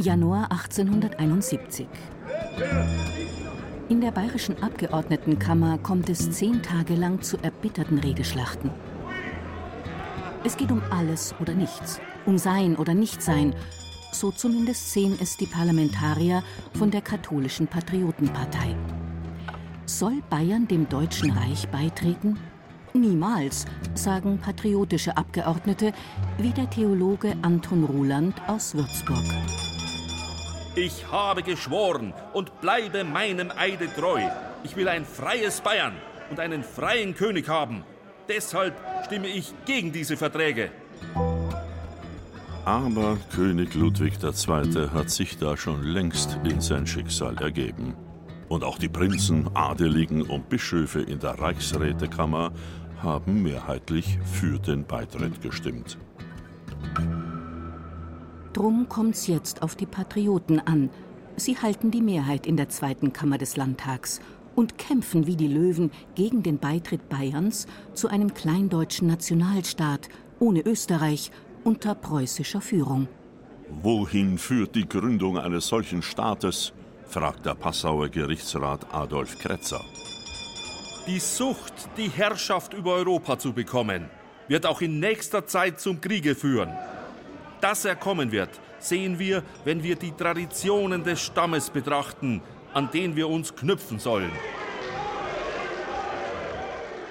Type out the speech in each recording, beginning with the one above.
Januar 1871. In der bayerischen Abgeordnetenkammer kommt es zehn Tage lang zu erbitterten Redeschlachten. Es geht um alles oder nichts, um Sein oder Nichtsein. So zumindest sehen es die Parlamentarier von der katholischen Patriotenpartei. Soll Bayern dem Deutschen Reich beitreten? Niemals, sagen patriotische Abgeordnete wie der Theologe Anton Ruland aus Würzburg. Ich habe geschworen und bleibe meinem Eide treu. Ich will ein freies Bayern und einen freien König haben. Deshalb stimme ich gegen diese Verträge. Aber König Ludwig II. hat sich da schon längst in sein Schicksal ergeben. Und auch die Prinzen, Adeligen und Bischöfe in der Reichsrätekammer haben mehrheitlich für den Beitritt gestimmt. Drum kommt's jetzt auf die Patrioten an. Sie halten die Mehrheit in der zweiten Kammer des Landtags und kämpfen wie die Löwen gegen den Beitritt Bayerns zu einem kleindeutschen Nationalstaat ohne Österreich unter preußischer Führung. Wohin führt die Gründung eines solchen Staates? fragt der Passauer Gerichtsrat Adolf Kretzer. Die Sucht, die Herrschaft über Europa zu bekommen, wird auch in nächster Zeit zum Kriege führen. Dass er kommen wird, sehen wir, wenn wir die Traditionen des Stammes betrachten, an den wir uns knüpfen sollen.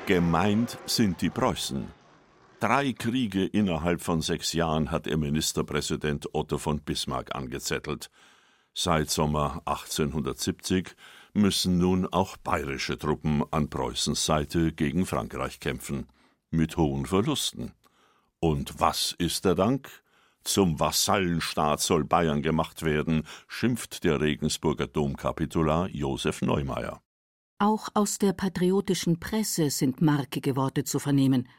Gemeint sind die Preußen. Drei Kriege innerhalb von sechs Jahren hat ihr Ministerpräsident Otto von Bismarck angezettelt. Seit Sommer 1870 müssen nun auch bayerische Truppen an Preußens Seite gegen Frankreich kämpfen, mit hohen Verlusten. Und was ist der Dank? Zum Vasallenstaat soll Bayern gemacht werden, schimpft der Regensburger Domkapitular Josef Neumeier. Auch aus der patriotischen Presse sind markige Worte zu vernehmen.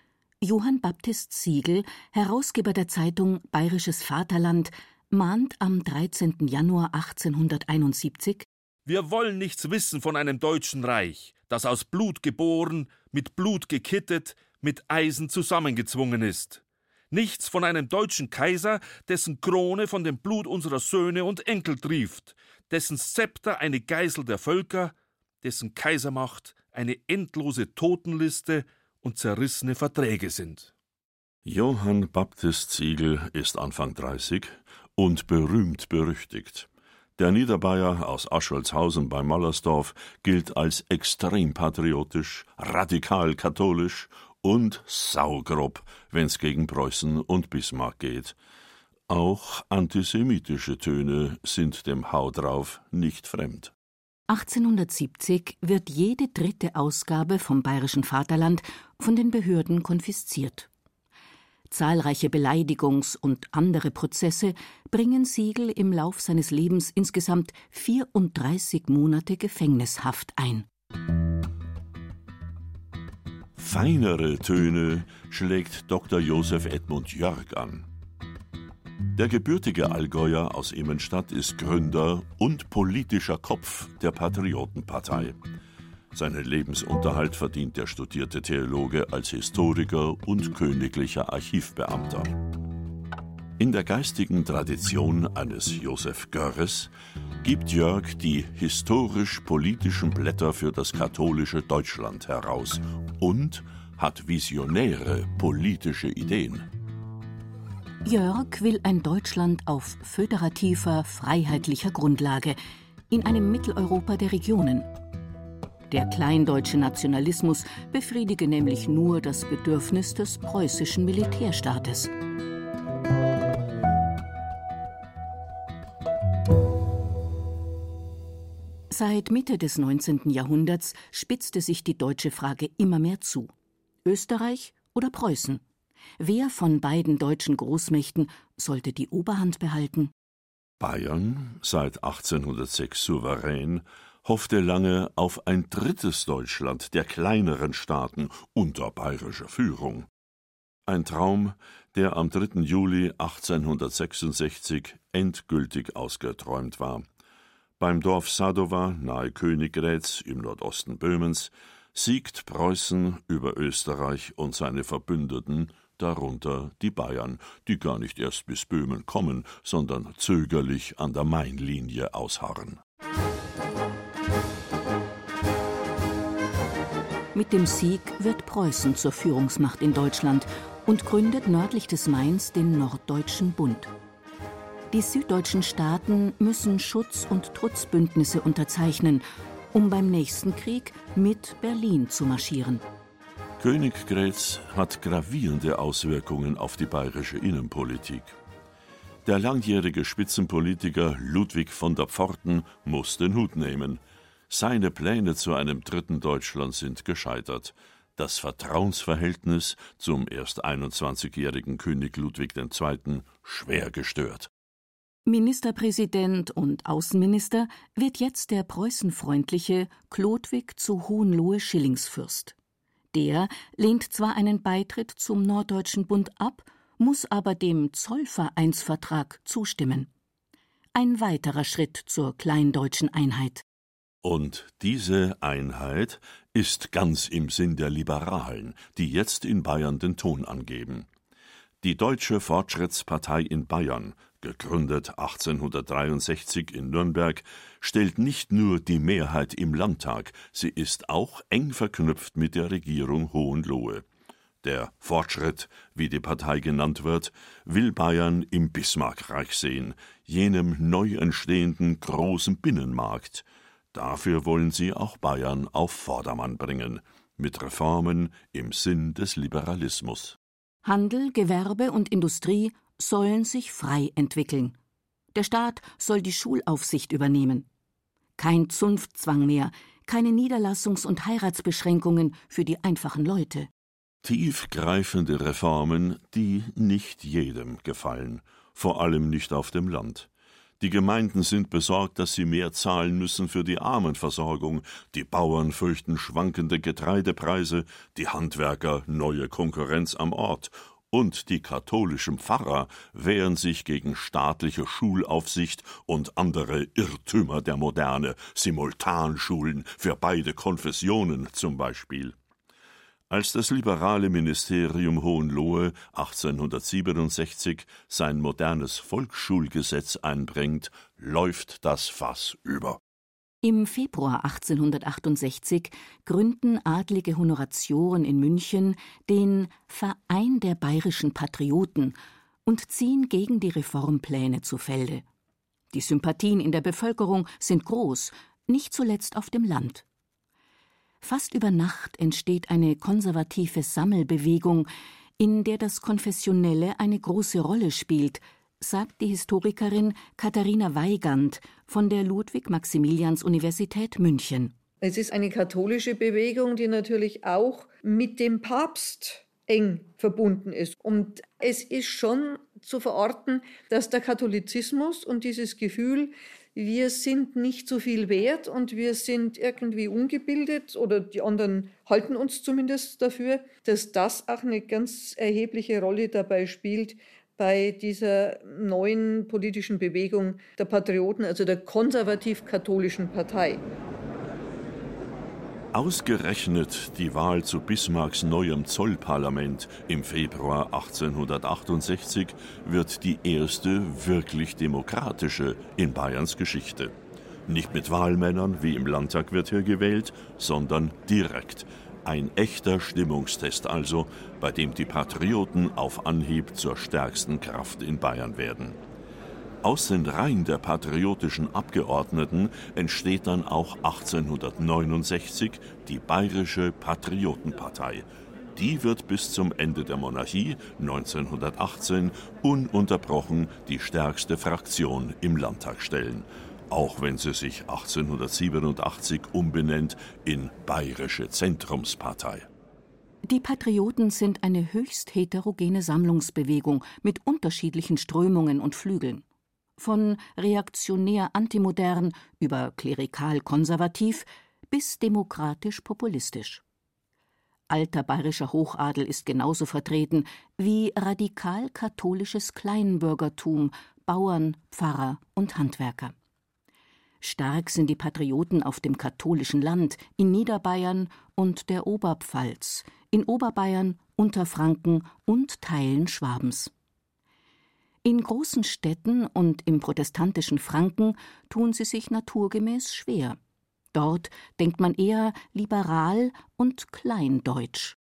Johann Baptist Siegel, Herausgeber der Zeitung Bayerisches Vaterland, mahnt am 13. Januar 1871 Wir wollen nichts wissen von einem deutschen Reich, das aus Blut geboren, mit Blut gekittet, mit Eisen zusammengezwungen ist nichts von einem deutschen Kaiser, dessen Krone von dem Blut unserer Söhne und Enkel trieft, dessen Zepter eine Geisel der Völker, dessen Kaisermacht eine endlose Totenliste und zerrissene Verträge sind. Johann Baptist Ziegel ist Anfang 30 und berühmt berüchtigt. Der Niederbayer aus Ascholzhausen bei Mallersdorf gilt als extrem patriotisch, radikal katholisch und saugrob, wenn's gegen Preußen und Bismarck geht. Auch antisemitische Töne sind dem Hau drauf nicht fremd. 1870 wird jede dritte Ausgabe vom Bayerischen Vaterland von den Behörden konfisziert. Zahlreiche Beleidigungs- und andere Prozesse bringen Siegel im Lauf seines Lebens insgesamt 34 Monate Gefängnishaft ein. Feinere Töne schlägt Dr. Josef Edmund Jörg an. Der gebürtige Allgäuer aus Immenstadt ist Gründer und politischer Kopf der Patriotenpartei. Seinen Lebensunterhalt verdient der studierte Theologe als Historiker und königlicher Archivbeamter. In der geistigen Tradition eines Josef Görres gibt Jörg die historisch-politischen Blätter für das katholische Deutschland heraus und hat visionäre politische Ideen. Jörg will ein Deutschland auf föderativer, freiheitlicher Grundlage, in einem Mitteleuropa der Regionen. Der kleindeutsche Nationalismus befriedige nämlich nur das Bedürfnis des preußischen Militärstaates. Seit Mitte des 19. Jahrhunderts spitzte sich die deutsche Frage immer mehr zu. Österreich oder Preußen? Wer von beiden deutschen Großmächten sollte die Oberhand behalten? Bayern, seit 1806 souverän, hoffte lange auf ein drittes Deutschland der kleineren Staaten unter bayerischer Führung. Ein Traum, der am 3. Juli 1866 endgültig ausgeträumt war. Beim Dorf Sadowa nahe Königgrätz im Nordosten Böhmens siegt Preußen über Österreich und seine Verbündeten darunter die Bayern, die gar nicht erst bis Böhmen kommen, sondern zögerlich an der Mainlinie ausharren. Mit dem Sieg wird Preußen zur Führungsmacht in Deutschland und gründet nördlich des Mains den Norddeutschen Bund. Die süddeutschen Staaten müssen Schutz- und Trutzbündnisse unterzeichnen, um beim nächsten Krieg mit Berlin zu marschieren. Königgrätz hat gravierende Auswirkungen auf die bayerische Innenpolitik. Der langjährige Spitzenpolitiker Ludwig von der Pforten muss den Hut nehmen. Seine Pläne zu einem dritten Deutschland sind gescheitert. Das Vertrauensverhältnis zum erst 21-jährigen König Ludwig II. schwer gestört. Ministerpräsident und Außenminister wird jetzt der preußenfreundliche Chlodwig zu Hohenlohe-Schillingsfürst. Der lehnt zwar einen Beitritt zum Norddeutschen Bund ab, muss aber dem Zollvereinsvertrag zustimmen. Ein weiterer Schritt zur kleindeutschen Einheit. Und diese Einheit ist ganz im Sinn der Liberalen, die jetzt in Bayern den Ton angeben. Die Deutsche Fortschrittspartei in Bayern, gegründet 1863 in Nürnberg, stellt nicht nur die Mehrheit im Landtag, sie ist auch eng verknüpft mit der Regierung Hohenlohe. Der Fortschritt, wie die Partei genannt wird, will Bayern im Bismarckreich sehen, jenem neu entstehenden großen Binnenmarkt, Dafür wollen sie auch Bayern auf Vordermann bringen, mit Reformen im Sinn des Liberalismus. Handel, Gewerbe und Industrie sollen sich frei entwickeln. Der Staat soll die Schulaufsicht übernehmen. Kein Zunftzwang mehr, keine Niederlassungs- und Heiratsbeschränkungen für die einfachen Leute. Tiefgreifende Reformen, die nicht jedem gefallen, vor allem nicht auf dem Land. Die Gemeinden sind besorgt, dass sie mehr zahlen müssen für die Armenversorgung, die Bauern fürchten schwankende Getreidepreise, die Handwerker neue Konkurrenz am Ort, und die katholischen Pfarrer wehren sich gegen staatliche Schulaufsicht und andere Irrtümer der Moderne, Simultanschulen für beide Konfessionen zum Beispiel. Als das liberale Ministerium Hohenlohe 1867 sein modernes Volksschulgesetz einbringt, läuft das Fass über. Im Februar 1868 gründen adlige Honoratioren in München den Verein der bayerischen Patrioten und ziehen gegen die Reformpläne zu Felde. Die Sympathien in der Bevölkerung sind groß, nicht zuletzt auf dem Land. Fast über Nacht entsteht eine konservative Sammelbewegung, in der das Konfessionelle eine große Rolle spielt, sagt die Historikerin Katharina Weigand von der Ludwig-Maximilians-Universität München. Es ist eine katholische Bewegung, die natürlich auch mit dem Papst eng verbunden ist. Und es ist schon zu verorten, dass der Katholizismus und dieses Gefühl, wir sind nicht so viel wert und wir sind irgendwie ungebildet oder die anderen halten uns zumindest dafür, dass das auch eine ganz erhebliche Rolle dabei spielt bei dieser neuen politischen Bewegung der Patrioten, also der konservativ-katholischen Partei. Ausgerechnet die Wahl zu Bismarcks neuem Zollparlament im Februar 1868 wird die erste wirklich demokratische in Bayerns Geschichte. Nicht mit Wahlmännern wie im Landtag wird hier gewählt, sondern direkt. Ein echter Stimmungstest also, bei dem die Patrioten auf Anhieb zur stärksten Kraft in Bayern werden. Aus den Reihen der patriotischen Abgeordneten entsteht dann auch 1869 die Bayerische Patriotenpartei. Die wird bis zum Ende der Monarchie 1918 ununterbrochen die stärkste Fraktion im Landtag stellen, auch wenn sie sich 1887 umbenennt in Bayerische Zentrumspartei. Die Patrioten sind eine höchst heterogene Sammlungsbewegung mit unterschiedlichen Strömungen und Flügeln von reaktionär antimodern über klerikal konservativ bis demokratisch populistisch. Alter bayerischer Hochadel ist genauso vertreten wie radikal katholisches Kleinbürgertum, Bauern, Pfarrer und Handwerker. Stark sind die Patrioten auf dem katholischen Land, in Niederbayern und der Oberpfalz, in Oberbayern Unterfranken und Teilen Schwabens. In großen Städten und im protestantischen Franken tun sie sich naturgemäß schwer. Dort denkt man eher liberal und kleindeutsch.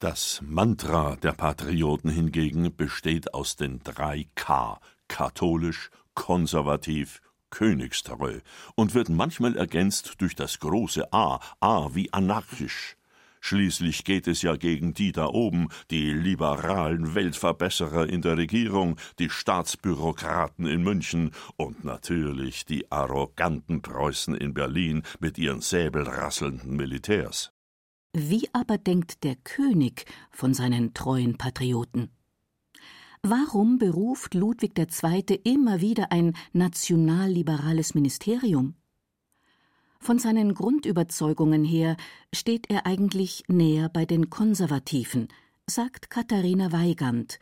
Das Mantra der Patrioten hingegen besteht aus den drei K katholisch, konservativ, königstreu und wird manchmal ergänzt durch das große A, A wie anarchisch. Schließlich geht es ja gegen die da oben, die liberalen Weltverbesserer in der Regierung, die Staatsbürokraten in München und natürlich die arroganten Preußen in Berlin mit ihren säbelrasselnden Militärs. Wie aber denkt der König von seinen treuen Patrioten? Warum beruft Ludwig II. immer wieder ein nationalliberales Ministerium? Von seinen Grundüberzeugungen her steht er eigentlich näher bei den Konservativen, sagt Katharina Weigand.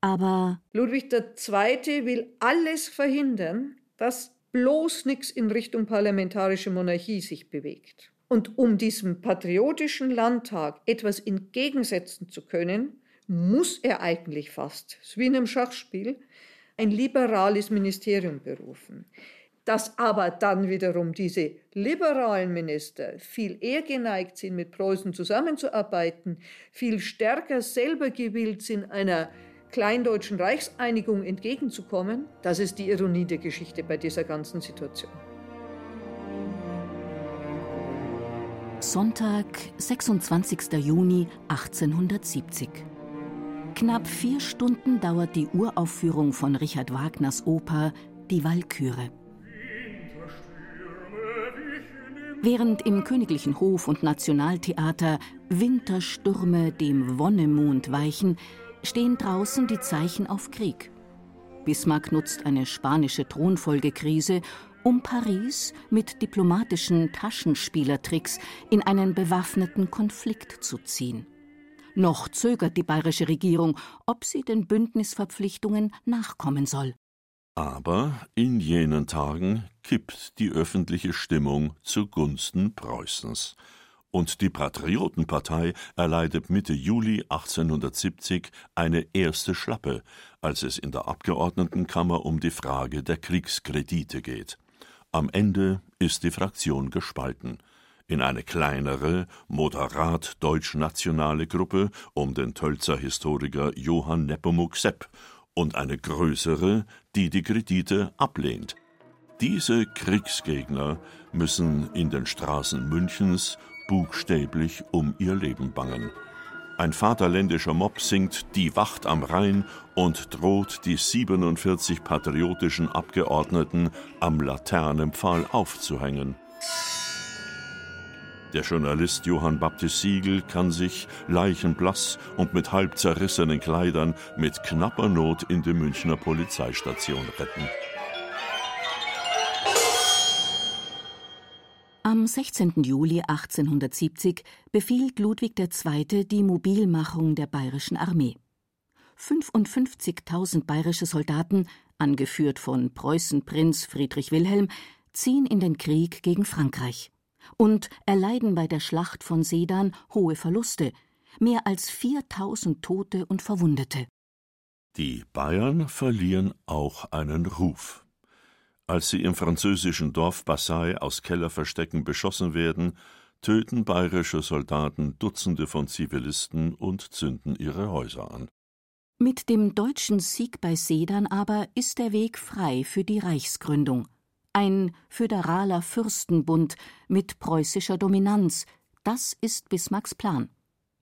Aber Ludwig II. will alles verhindern, dass bloß nichts in Richtung parlamentarische Monarchie sich bewegt. Und um diesem patriotischen Landtag etwas entgegensetzen zu können, muss er eigentlich fast, wie in einem Schachspiel, ein liberales Ministerium berufen. Dass aber dann wiederum diese liberalen Minister viel eher geneigt sind, mit Preußen zusammenzuarbeiten, viel stärker selber gewillt sind, einer kleindeutschen Reichseinigung entgegenzukommen, das ist die Ironie der Geschichte bei dieser ganzen Situation. Sonntag, 26. Juni 1870. Knapp vier Stunden dauert die Uraufführung von Richard Wagners Oper Die Walküre. Während im Königlichen Hof und Nationaltheater Winterstürme dem Wonnemond weichen, stehen draußen die Zeichen auf Krieg. Bismarck nutzt eine spanische Thronfolgekrise, um Paris mit diplomatischen Taschenspielertricks in einen bewaffneten Konflikt zu ziehen. Noch zögert die bayerische Regierung, ob sie den Bündnisverpflichtungen nachkommen soll. Aber in jenen Tagen kippt die öffentliche Stimmung zugunsten Preußens. Und die Patriotenpartei erleidet Mitte Juli 1870 eine erste Schlappe, als es in der Abgeordnetenkammer um die Frage der Kriegskredite geht. Am Ende ist die Fraktion gespalten in eine kleinere, moderat deutsch-nationale Gruppe um den Tölzer Historiker Johann Nepomuk Sepp und eine größere, die die Kredite ablehnt. Diese Kriegsgegner müssen in den Straßen Münchens buchstäblich um ihr Leben bangen. Ein vaterländischer Mob singt Die Wacht am Rhein und droht die 47 patriotischen Abgeordneten am Laternenpfahl aufzuhängen. Der Journalist Johann Baptist Siegel kann sich, leichenblass und mit halb zerrissenen Kleidern, mit knapper Not in die Münchner Polizeistation retten. Am 16. Juli 1870 befiehlt Ludwig II. die Mobilmachung der bayerischen Armee. 55.000 bayerische Soldaten, angeführt von Preußenprinz Friedrich Wilhelm, ziehen in den Krieg gegen Frankreich und erleiden bei der Schlacht von Sedan hohe Verluste, mehr als 4000 Tote und Verwundete. Die Bayern verlieren auch einen Ruf. Als sie im französischen Dorf Bassai aus Kellerverstecken beschossen werden, töten bayerische Soldaten Dutzende von Zivilisten und zünden ihre Häuser an. Mit dem deutschen Sieg bei Sedan aber ist der Weg frei für die Reichsgründung ein föderaler Fürstenbund mit preußischer Dominanz, das ist Bismarcks Plan.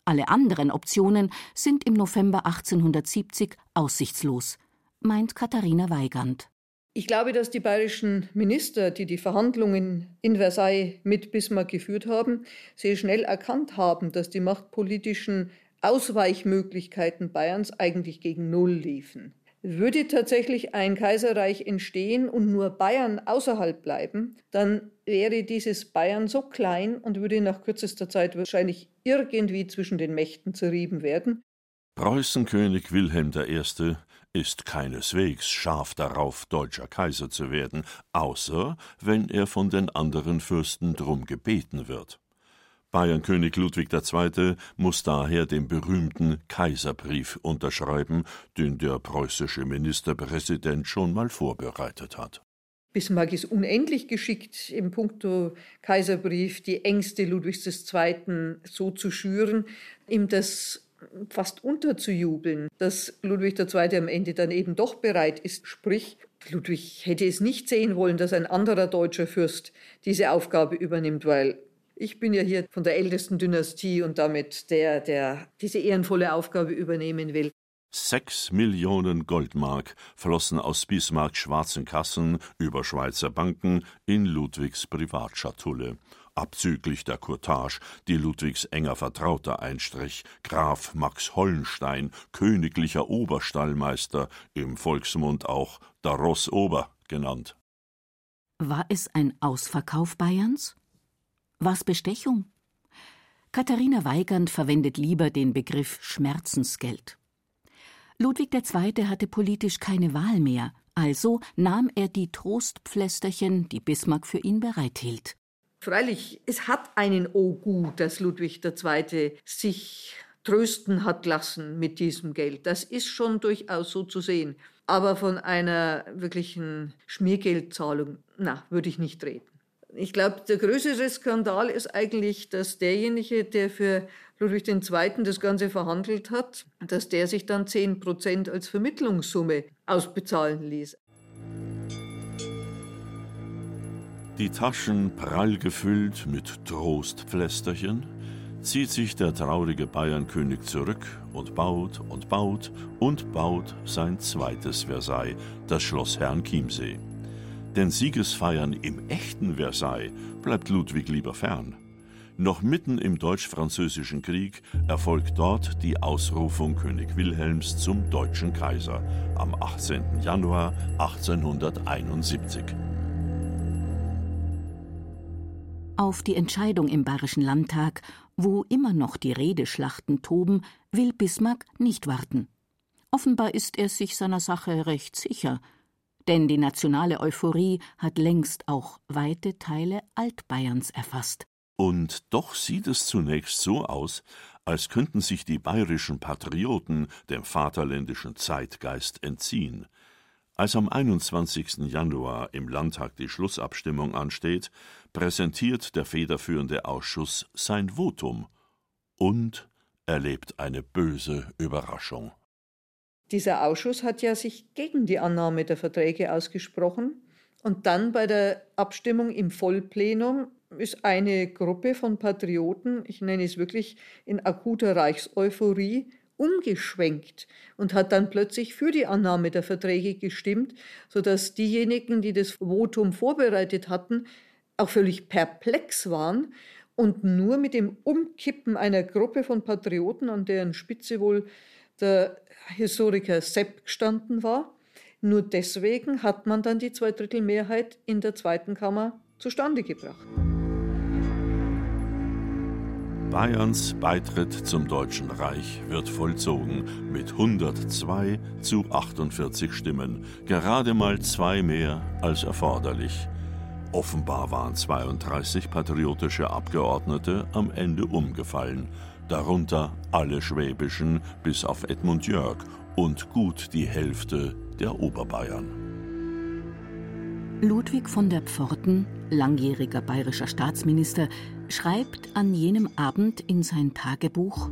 Alle anderen Optionen sind im November 1870 aussichtslos, meint Katharina Weigand. Ich glaube, dass die bayerischen Minister, die die Verhandlungen in Versailles mit Bismarck geführt haben, sehr schnell erkannt haben, dass die machtpolitischen Ausweichmöglichkeiten Bayerns eigentlich gegen Null liefen. Würde tatsächlich ein Kaiserreich entstehen und nur Bayern außerhalb bleiben, dann wäre dieses Bayern so klein und würde nach kürzester Zeit wahrscheinlich irgendwie zwischen den Mächten zerrieben werden. Preußenkönig Wilhelm I. ist keineswegs scharf darauf, deutscher Kaiser zu werden, außer wenn er von den anderen Fürsten drum gebeten wird. Bayernkönig Ludwig II. muss daher den berühmten Kaiserbrief unterschreiben, den der preußische Ministerpräsident schon mal vorbereitet hat. Bismarck ist unendlich geschickt im Punkto Kaiserbrief, die Ängste Ludwigs II. so zu schüren, ihm das fast unterzujubeln, dass Ludwig II. am Ende dann eben doch bereit ist. Sprich, Ludwig hätte es nicht sehen wollen, dass ein anderer deutscher Fürst diese Aufgabe übernimmt, weil ich bin ja hier von der ältesten Dynastie und damit der, der diese ehrenvolle Aufgabe übernehmen will. Sechs Millionen Goldmark flossen aus Bismarcks schwarzen Kassen über Schweizer Banken in Ludwigs Privatschatulle. Abzüglich der Courtage, die Ludwigs enger Vertrauter einstrich, Graf Max Hollenstein, königlicher Oberstallmeister, im Volksmund auch der Rossober genannt. War es ein Ausverkauf Bayerns? Was Bestechung? Katharina Weigand verwendet lieber den Begriff Schmerzensgeld. Ludwig II. hatte politisch keine Wahl mehr, also nahm er die Trostpflästerchen, die Bismarck für ihn bereithielt. Freilich, es hat einen O gut, dass Ludwig II. sich trösten hat lassen mit diesem Geld. Das ist schon durchaus so zu sehen. Aber von einer wirklichen Schmiergeldzahlung, na, würde ich nicht reden. Ich glaube, der größere Skandal ist eigentlich, dass derjenige, der für Ludwig II. das Ganze verhandelt hat, dass der sich dann 10 Prozent als Vermittlungssumme ausbezahlen ließ. Die Taschen prall gefüllt mit Trostpflästerchen, zieht sich der traurige Bayernkönig zurück und baut und baut und baut sein zweites Versailles, das Schloss Herrn Chiemsee. Denn Siegesfeiern im echten Versailles bleibt Ludwig lieber fern. Noch mitten im Deutsch-Französischen Krieg erfolgt dort die Ausrufung König Wilhelms zum deutschen Kaiser am 18. Januar 1871. Auf die Entscheidung im Bayerischen Landtag, wo immer noch die Redeschlachten toben, will Bismarck nicht warten. Offenbar ist er sich seiner Sache recht sicher – denn die nationale Euphorie hat längst auch weite Teile Altbayerns erfasst. Und doch sieht es zunächst so aus, als könnten sich die bayerischen Patrioten dem vaterländischen Zeitgeist entziehen. Als am 21. Januar im Landtag die Schlussabstimmung ansteht, präsentiert der federführende Ausschuss sein Votum und erlebt eine böse Überraschung. Dieser Ausschuss hat ja sich gegen die Annahme der Verträge ausgesprochen. Und dann bei der Abstimmung im Vollplenum ist eine Gruppe von Patrioten, ich nenne es wirklich in akuter Reichseuphorie, umgeschwenkt und hat dann plötzlich für die Annahme der Verträge gestimmt, sodass diejenigen, die das Votum vorbereitet hatten, auch völlig perplex waren und nur mit dem Umkippen einer Gruppe von Patrioten, an deren Spitze wohl der Historiker Sepp gestanden war. Nur deswegen hat man dann die Zweidrittelmehrheit in der zweiten Kammer zustande gebracht. Bayerns Beitritt zum Deutschen Reich wird vollzogen mit 102 zu 48 Stimmen, gerade mal zwei mehr als erforderlich. Offenbar waren 32 patriotische Abgeordnete am Ende umgefallen darunter alle schwäbischen bis auf Edmund Jörg und gut die Hälfte der Oberbayern. Ludwig von der Pforten, langjähriger bayerischer Staatsminister, schreibt an jenem Abend in sein Tagebuch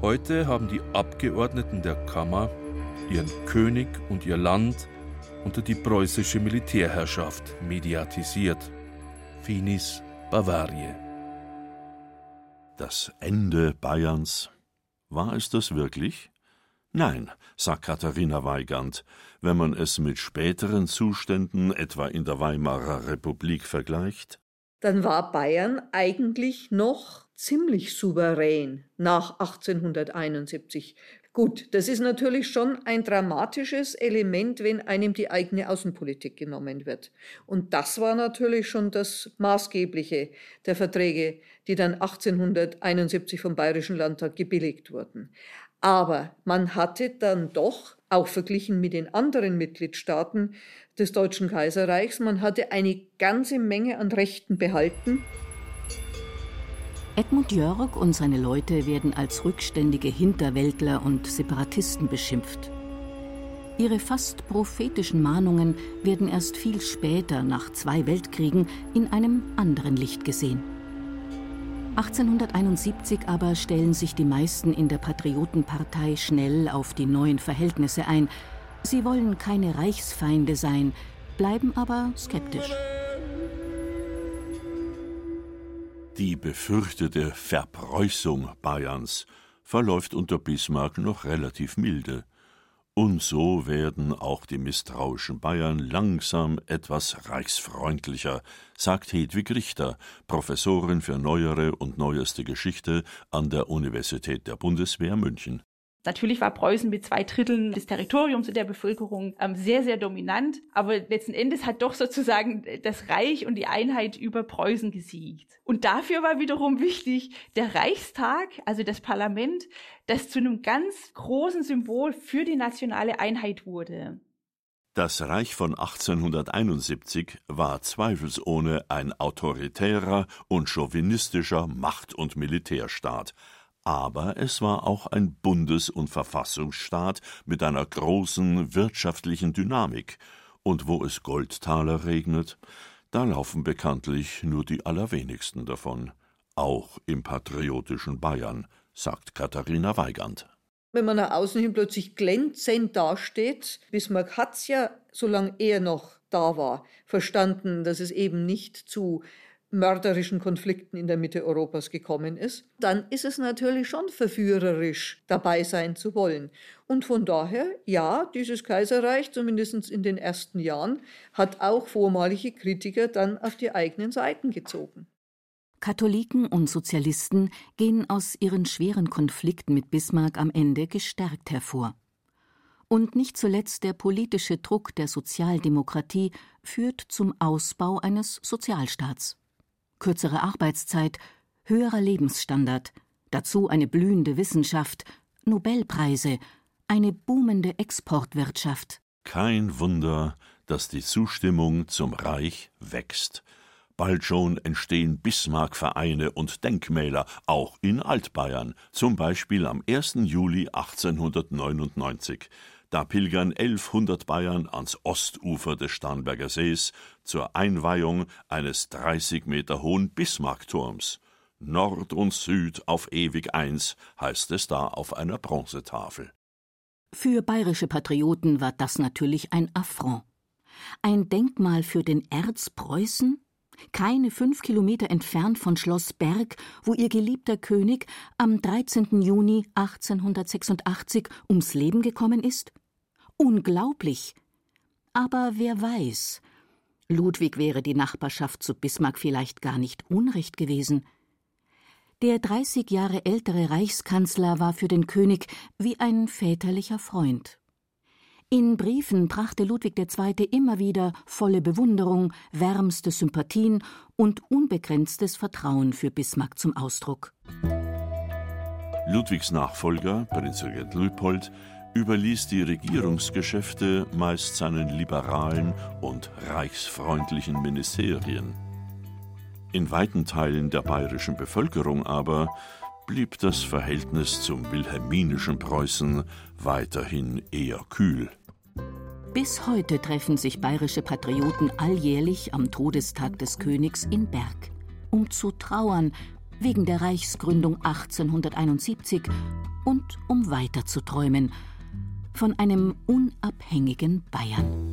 Heute haben die Abgeordneten der Kammer ihren König und ihr Land unter die preußische Militärherrschaft mediatisiert. Finis Bavaria. Das Ende Bayerns. War es das wirklich? Nein, sagt Katharina Weigand, wenn man es mit späteren Zuständen, etwa in der Weimarer Republik, vergleicht. Dann war Bayern eigentlich noch ziemlich souverän nach 1871. Gut, das ist natürlich schon ein dramatisches Element, wenn einem die eigene Außenpolitik genommen wird. Und das war natürlich schon das Maßgebliche der Verträge, die dann 1871 vom Bayerischen Landtag gebilligt wurden. Aber man hatte dann doch, auch verglichen mit den anderen Mitgliedstaaten des Deutschen Kaiserreichs, man hatte eine ganze Menge an Rechten behalten. Edmund Jörg und seine Leute werden als rückständige Hinterwäldler und Separatisten beschimpft. Ihre fast prophetischen Mahnungen werden erst viel später, nach zwei Weltkriegen, in einem anderen Licht gesehen. 1871 aber stellen sich die meisten in der Patriotenpartei schnell auf die neuen Verhältnisse ein. Sie wollen keine Reichsfeinde sein, bleiben aber skeptisch. Die befürchtete Verpreußung Bayerns verläuft unter Bismarck noch relativ milde. Und so werden auch die misstrauischen Bayern langsam etwas reichsfreundlicher, sagt Hedwig Richter, Professorin für neuere und neueste Geschichte an der Universität der Bundeswehr München. Natürlich war Preußen mit zwei Dritteln des Territoriums und der Bevölkerung ähm, sehr, sehr dominant. Aber letzten Endes hat doch sozusagen das Reich und die Einheit über Preußen gesiegt. Und dafür war wiederum wichtig der Reichstag, also das Parlament, das zu einem ganz großen Symbol für die nationale Einheit wurde. Das Reich von 1871 war zweifelsohne ein autoritärer und chauvinistischer Macht- und Militärstaat, aber es war auch ein Bundes- und Verfassungsstaat mit einer großen wirtschaftlichen Dynamik, und wo es Goldtaler regnet, da laufen bekanntlich nur die allerwenigsten davon, auch im patriotischen Bayern, sagt Katharina Weigand. Wenn man nach außen hin plötzlich glänzend dasteht, Bismarck hat's ja, solange er noch da war, verstanden, dass es eben nicht zu mörderischen Konflikten in der Mitte Europas gekommen ist, dann ist es natürlich schon verführerisch, dabei sein zu wollen. Und von daher, ja, dieses Kaiserreich, zumindest in den ersten Jahren, hat auch vormalige Kritiker dann auf die eigenen Seiten gezogen. Katholiken und Sozialisten gehen aus ihren schweren Konflikten mit Bismarck am Ende gestärkt hervor. Und nicht zuletzt der politische Druck der Sozialdemokratie führt zum Ausbau eines Sozialstaats kürzere Arbeitszeit, höherer Lebensstandard, dazu eine blühende Wissenschaft, Nobelpreise, eine boomende Exportwirtschaft. Kein Wunder, dass die Zustimmung zum Reich wächst. Bald schon entstehen Bismarck-Vereine und Denkmäler, auch in Altbayern, zum Beispiel am 1. Juli 1899. Da pilgern 1100 Bayern ans Ostufer des Starnberger Sees zur Einweihung eines 30 Meter hohen Bismarckturms. Nord und Süd auf ewig eins, heißt es da auf einer Bronzetafel. Für bayerische Patrioten war das natürlich ein Affront. Ein Denkmal für den Erzpreußen? Keine fünf Kilometer entfernt von Schloss Berg, wo ihr geliebter König am 13. Juni 1886 ums Leben gekommen ist? Unglaublich. Aber wer weiß, Ludwig wäre die Nachbarschaft zu Bismarck vielleicht gar nicht unrecht gewesen. Der 30 Jahre ältere Reichskanzler war für den König wie ein väterlicher Freund. In Briefen brachte Ludwig II. immer wieder volle Bewunderung, wärmste Sympathien und unbegrenztes Vertrauen für Bismarck zum Ausdruck. Ludwigs Nachfolger, Prinzregent Luitpold, überließ die Regierungsgeschäfte meist seinen liberalen und reichsfreundlichen Ministerien. In weiten Teilen der bayerischen Bevölkerung aber blieb das Verhältnis zum wilhelminischen Preußen weiterhin eher kühl. Bis heute treffen sich bayerische Patrioten alljährlich am Todestag des Königs in Berg, um zu trauern wegen der Reichsgründung 1871 und um weiterzuträumen von einem unabhängigen Bayern.